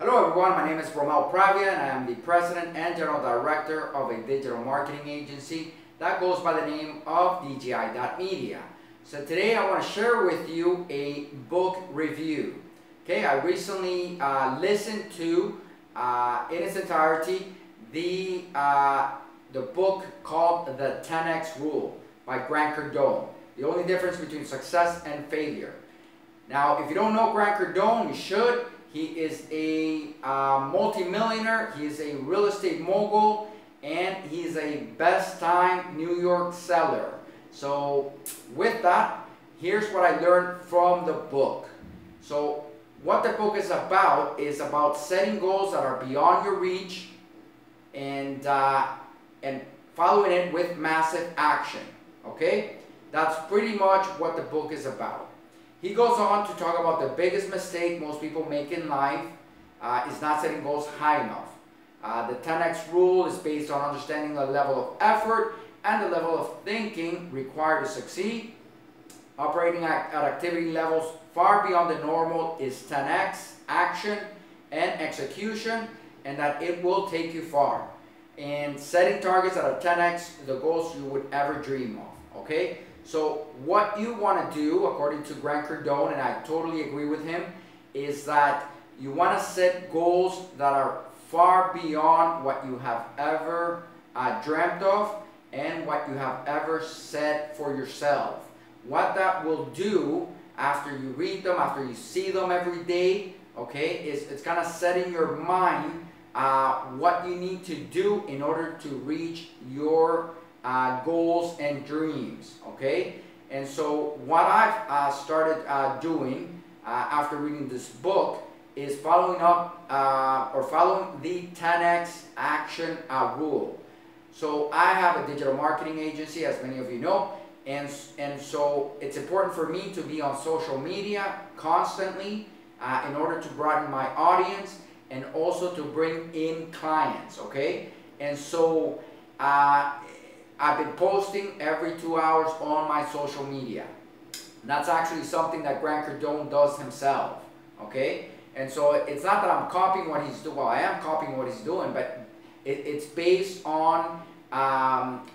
Hello everyone, my name is Romel Pravia and I am the President and General Director of a digital marketing agency that goes by the name of DGI.media. So today I want to share with you a book review. Okay, I recently uh, listened to, uh, in its entirety, the, uh, the book called The 10X Rule by Grant Cardone. The only difference between success and failure. Now, if you don't know Grant Cardone, you should. He is a uh, multimillionaire. He is a real estate mogul. And he is a best time New York seller. So with that, here's what I learned from the book. So what the book is about is about setting goals that are beyond your reach and, uh, and following it with massive action. Okay? That's pretty much what the book is about. He goes on to talk about the biggest mistake most people make in life uh, is not setting goals high enough. Uh, the 10x rule is based on understanding the level of effort and the level of thinking required to succeed. Operating at, at activity levels far beyond the normal is 10x action and execution and that it will take you far. And setting targets that are 10x the goals you would ever dream of. Okay? So what you want to do, according to Grant Cardone, and I totally agree with him, is that you want to set goals that are far beyond what you have ever uh, dreamt of and what you have ever set for yourself. What that will do after you read them, after you see them every day, okay, is it's kind of setting your mind uh, what you need to do in order to reach your uh, goals and dreams, okay? And so what I've uh, started uh, doing uh, after reading this book is following up uh, or following the 10x action uh, rule. So I have a digital marketing agency, as many of you know, and, and so it's important for me to be on social media constantly in order to broaden my audience and also to bring in clients, okay? And so uh, I've been posting every two hours on my social media. And that's actually something that Grant Cardone does himself. Okay? And so it's not that I'm copying what he's doing. Well, I am copying what he's doing, but it, it's based on um,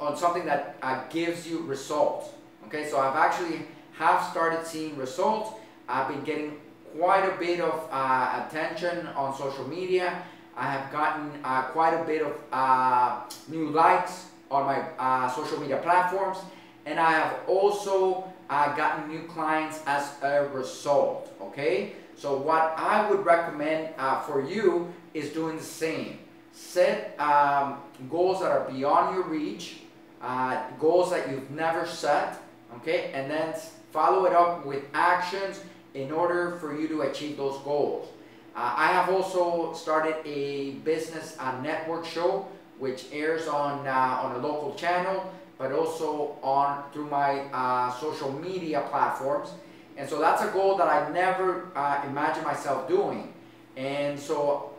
on something that uh, gives you results. Okay? So I've actually have started seeing results. I've been getting quite a bit of uh, attention on social media. I have gotten uh, quite a bit of uh, new likes on my uh, social media platforms and I have also uh, gotten new clients as a result okay? So what I would recommend uh, for you is doing the same. Set um, goals that are beyond your reach uh, goals that you've never set okay? And then follow it up with actions in order for you to achieve those goals. Uh, I have also started a business uh, network show which airs on, uh, on a local channel, but also on through my uh, social media platforms. And so that's a goal that I never uh, imagined myself doing. And so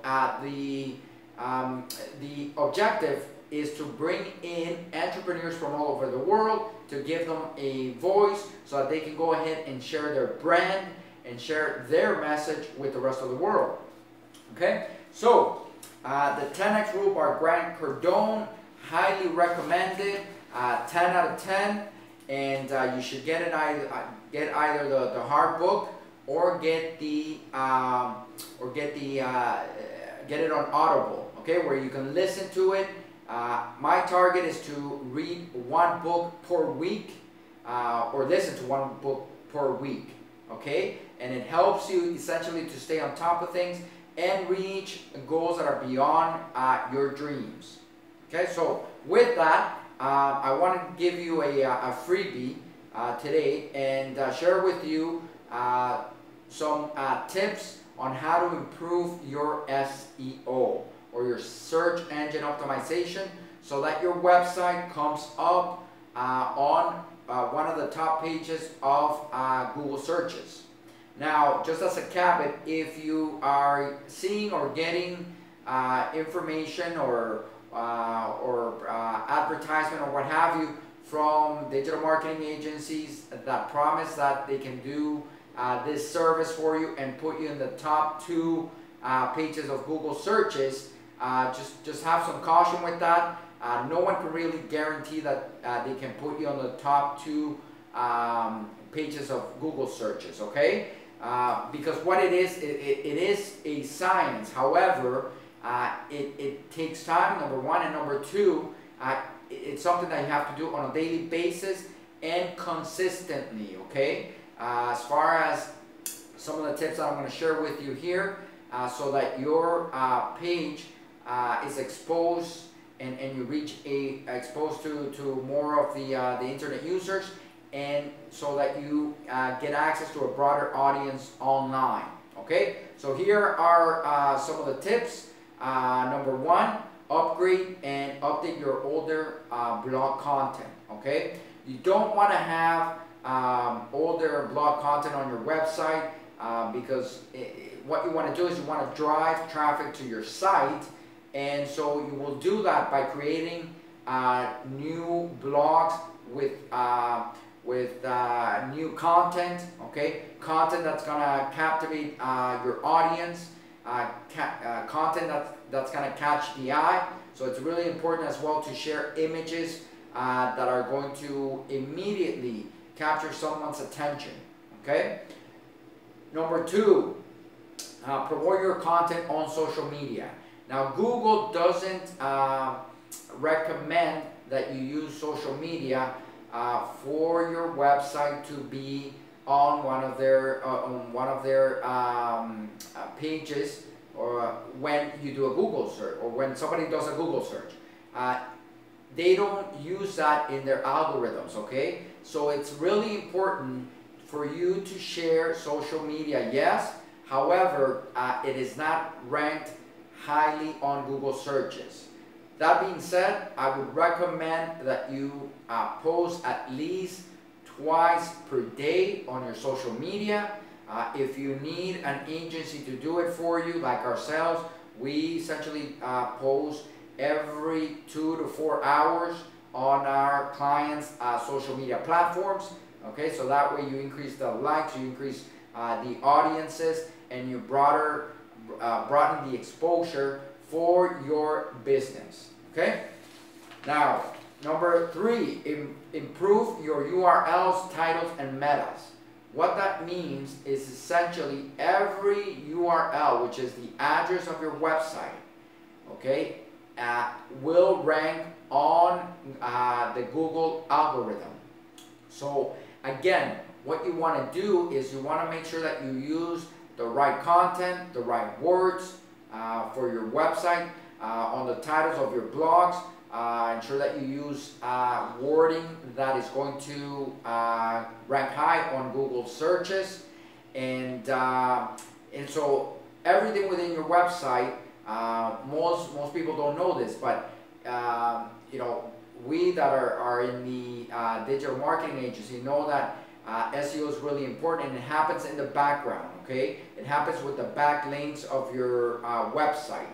the, um, the objective is to bring in entrepreneurs from all over the world to give them a voice so that they can go ahead and share their brand and share their message with the rest of the world. Okay, so uh, the 10X rule by Grant Cardone, highly recommended, uh, 10 out of 10, and uh, you should get it either uh, get either the, the hard book or get the um, or get the uh, get it on Audible, okay, where you can listen to it. Uh, my target is to read one book per week or listen to one book per week, okay, and it helps you essentially to stay on top of things and reach goals that are beyond uh, your dreams. Okay, so with that, uh, I want to give you a, uh, a freebie uh, today and uh, share with you uh, some tips on how to improve your SEO or your search engine optimization so that your website comes up on one of the top pages of Google searches. Now, just as a caveat, if you are seeing or getting uh, information or, uh, or uh, advertisement or what have you from digital marketing agencies that promise that they can do uh, this service for you and put you in the top two uh, pages of Google searches. Uh, just, just have some caution with that. No one can really guarantee that they can put you on the top two um, pages of Google searches, okay? Uh, because what it is, it, it, it is a science. However, uh, it, it takes time, number one, and number two, uh, it's something that you have to do on a daily basis and consistently, okay? Uh, as far as some of the tips that I'm going to share with you here, uh, so that your page is exposed and, and you reach a exposed to, to more of the, the internet users and so that you uh, get access to a broader audience online. Okay, so here are uh, some of the tips. Uh, number one, upgrade and update your older uh, blog content. Okay, you don't want to have um, older blog content on your website uh, because it, what you want to do is you want to drive traffic to your site, and so you will do that by creating uh, new blogs with with uh, new content, okay? Content that's gonna captivate uh, your audience, uh, uh content that's, that's gonna catch the eye. So it's really important as well to share images uh, that are going to immediately capture someone's attention, okay? Number two, uh, promote your content on social media. Now Google doesn't recommend that you use social media uh, for your website to be on one of their uh, on one of their um, uh, pages or when you do a Google search or when somebody does a Google search. Uh, they don't use that in their algorithms, okay? So it's really important for you to share social media, yes. However, uh, it is not ranked highly on Google searches. That being said, I would recommend that you uh, post at least twice per day on your social media. Uh, if you need an agency to do it for you, like ourselves, we essentially uh, post every two to four hours on our clients' uh, social media platforms. Okay, so that way you increase the likes, you increase uh, the audiences, and you broader, uh, broaden the exposure for your business. Okay? Now, number three, Im improve your URLs, titles, and metas. What that means is essentially every URL, which is the address of your website, okay, uh, will rank on uh, the Google algorithm. So again, what you want to do is you want to make sure that you use the right content, the right words uh, for your website uh, on the titles of your blogs. Uh, ensure that you use wording that is going to rank high on Google searches. And, and so everything within your website, most, most people don't know this, but you know, we that are, are in the uh, digital marketing agency know that uh, SEO is really important and it happens in the background, okay? It happens with the backlinks of your uh, website.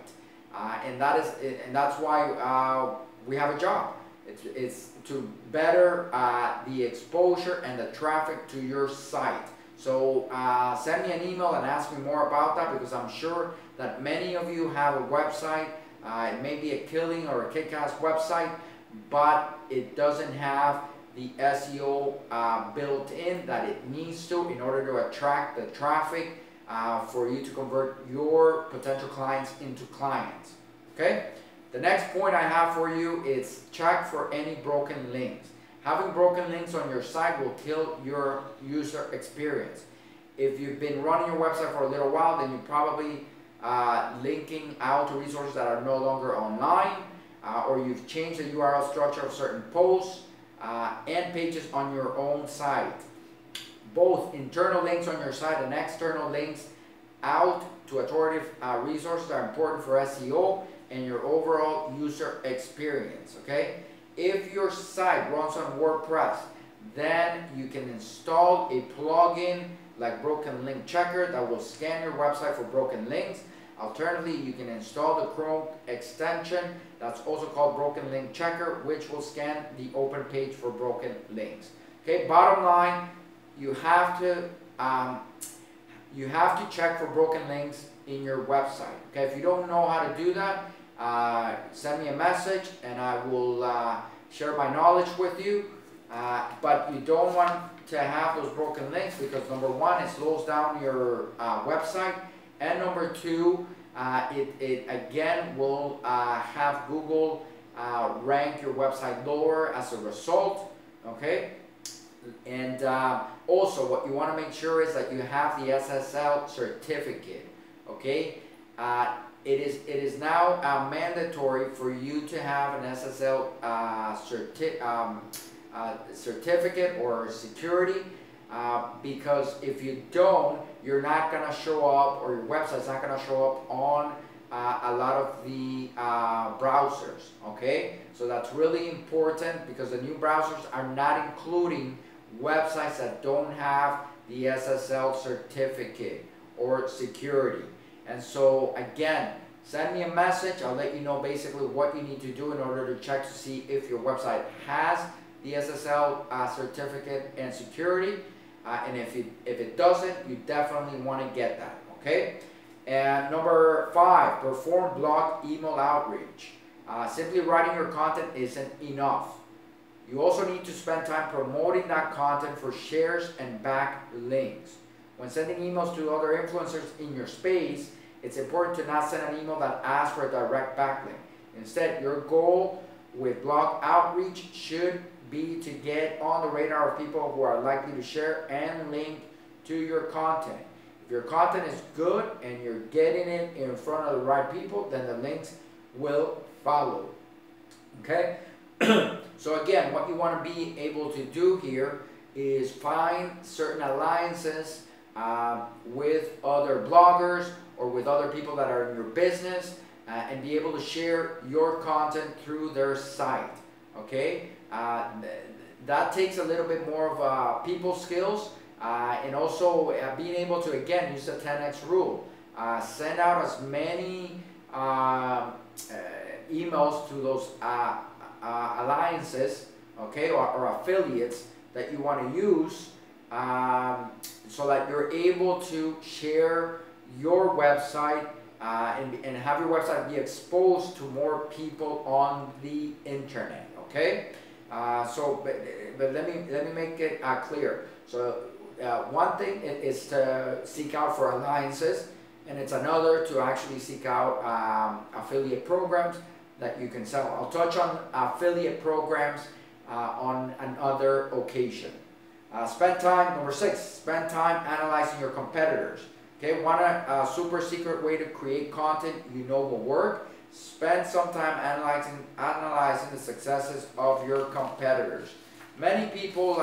Uh, and that is, and that's why uh, we have a job. It's, it's to better uh, the exposure and the traffic to your site. So uh, send me an email and ask me more about that because I'm sure that many of you have a website. Uh, it may be a killing or a kick-ass website, but it doesn't have the SEO uh, built in that it needs to in order to attract the traffic uh, for you to convert your potential clients into clients. Okay? The next point I have for you is check for any broken links. Having broken links on your site will kill your user experience. If you've been running your website for a little while, then you're probably uh, linking out to resources that are no longer online, uh, or you've changed the URL structure of certain posts uh, and pages on your own site both internal links on your site and external links out to authoritative uh, resources are important for SEO and your overall user experience, okay? If your site runs on WordPress, then you can install a plugin like Broken Link Checker that will scan your website for broken links. Alternatively, you can install the Chrome extension that's also called Broken Link Checker, which will scan the open page for broken links. Okay, bottom line, you have to um, you have to check for broken links in your website. Okay, if you don't know how to do that, uh, send me a message and I will uh, share my knowledge with you. Uh, but you don't want to have those broken links because number one, it slows down your uh, website, and number two, uh, it, it again will uh, have Google rank your website lower as a result. Okay, and also what you want to make sure is that you have the SSL certificate. Okay. It is, it is now uh, mandatory for you to have an SSL uh, certi um, uh, certificate or security uh, because if you don't, you're not going to show up or your website's not going to show up on uh, a lot of the uh, browsers, okay? So that's really important because the new browsers are not including websites that don't have the SSL certificate or security. And so again, send me a message. I'll let you know basically what you need to do in order to check to see if your website has the SSL uh, certificate and security. Uh, and if it, if it doesn't, you definitely want to get that, okay? And number five, perform blog email outreach. Uh, simply writing your content isn't enough. You also need to spend time promoting that content for shares and back links. When sending emails to other influencers in your space, it's important to not send an email that asks for a direct backlink. Instead, your goal with blog outreach should be to get on the radar of people who are likely to share and link to your content. If your content is good and you're getting it in front of the right people, then the links will follow. Okay? so again, what you want to be able to do here is find certain alliances uh, with other bloggers or with other people that are in your business uh, and be able to share your content through their site. Okay? Uh, that takes a little bit more of uh, people skills uh, and also uh, being able to, again, use the 10x rule. Uh, send out as many emails to those alliances, okay, or, or affiliates that you want to use um, so that you're able to share your website uh, and, and have your website be exposed to more people on the internet, okay? Uh, so, but, but let me let me make it uh, clear. So, uh, one thing is to seek out for alliances, and it's another to actually seek out um, affiliate programs that you can sell. I'll touch on affiliate programs uh, on another occasion. Uh, spend time, number six, spend time analyzing your competitors. Okay, one a super secret way to create content you know will work? Spend some time analyzing, analyzing the successes of your competitors. Many people,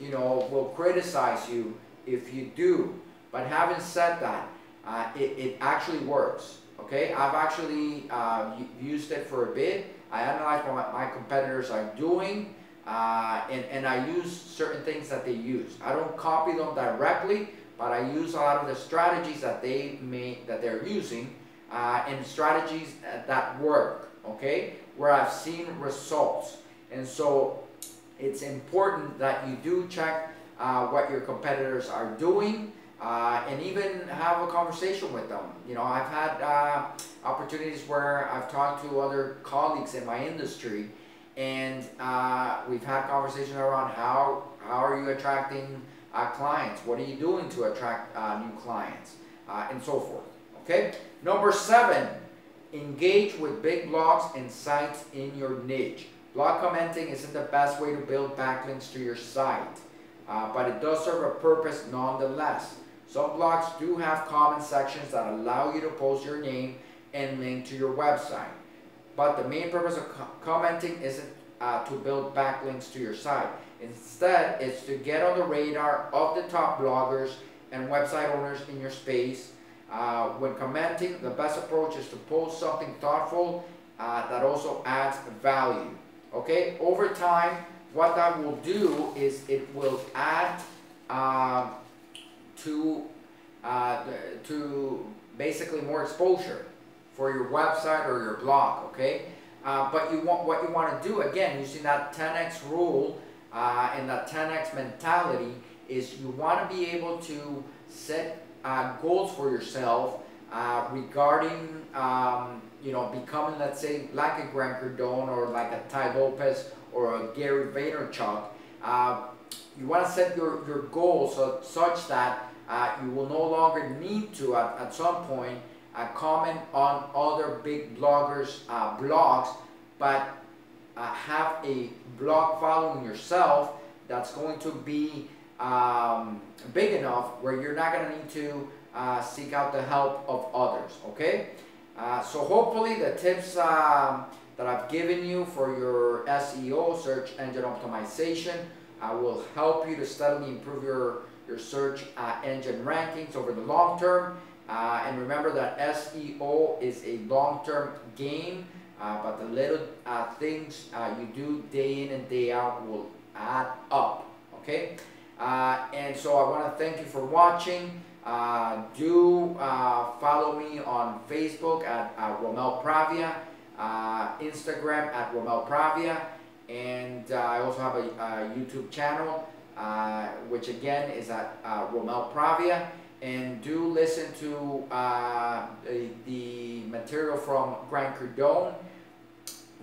you know, will criticize you if you do. But having said that, uh, it, it actually works. Okay, I've actually uh, used it for a bit. I analyze what my competitors are doing, uh, and, and I use certain things that they use. I don't copy them directly, but I use a lot of the strategies that they may that they're using uh, and strategies that work, okay, where I've seen results. And so it's important that you do check uh, what your competitors are doing uh, and even have a conversation with them. You know, I've had uh, opportunities where I've talked to other colleagues in my industry and uh, we've had conversations around how, how are you attracting uh, clients? What are you doing to attract uh, new clients? And so forth. Okay? Number seven, engage with big blogs and sites in your niche. Blog commenting isn't the best way to build backlinks to your site, uh, but it does serve a purpose nonetheless. Some blogs do have comment sections that allow you to post your name and link to your website. But the main purpose of co commenting isn't uh, to build backlinks to your site. Instead, it's to get on the radar of the top bloggers and website owners in your space. Uh, when commenting, the best approach is to post something thoughtful uh, that also adds value. Okay, over time, what that will do is it will add uh, to to basically more exposure for your website or your blog. Okay, uh, but you want what you want to do again using that 10x rule uh, and that 10x mentality is you want to be able to set goals for yourself uh, regarding um, you know becoming let's say like a Grant Cardone or like a Tai Lopez or a Gary Vaynerchuk uh, you want to set your, your goals so, such that uh, you will no longer need to at, at some point uh, comment on other big bloggers uh, blogs but uh, have a blog following yourself that's going to be um, big enough where you're not going to need to uh, seek out the help of others okay? Uh, so hopefully the tips um, that I've given you for your SEO search engine optimization uh, will help you to steadily improve your your search uh, engine rankings over the long term. Uh, and remember that SEO is a long-term game uh, but the little things you do day in and day out will add up okay uh, and so I want to thank you for watching. Uh, do uh, follow me on Facebook at, at Romel Pravia, uh, Instagram at Romel Pravia, and uh, I also have a, a YouTube channel, which again is at Romel Pravia. And do listen to the, the material from Grant Cardone.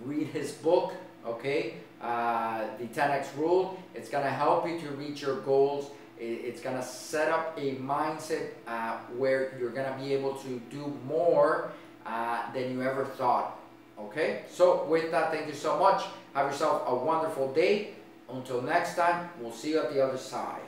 Read his book, okay? Uh, the 10x rule. It's going to help you to reach your goals. It's going to set up a mindset uh, where you're going to be able to do more uh, than you ever thought. Okay? So with that, thank you so much. Have yourself a wonderful day. Until next time, we'll see you at the other side.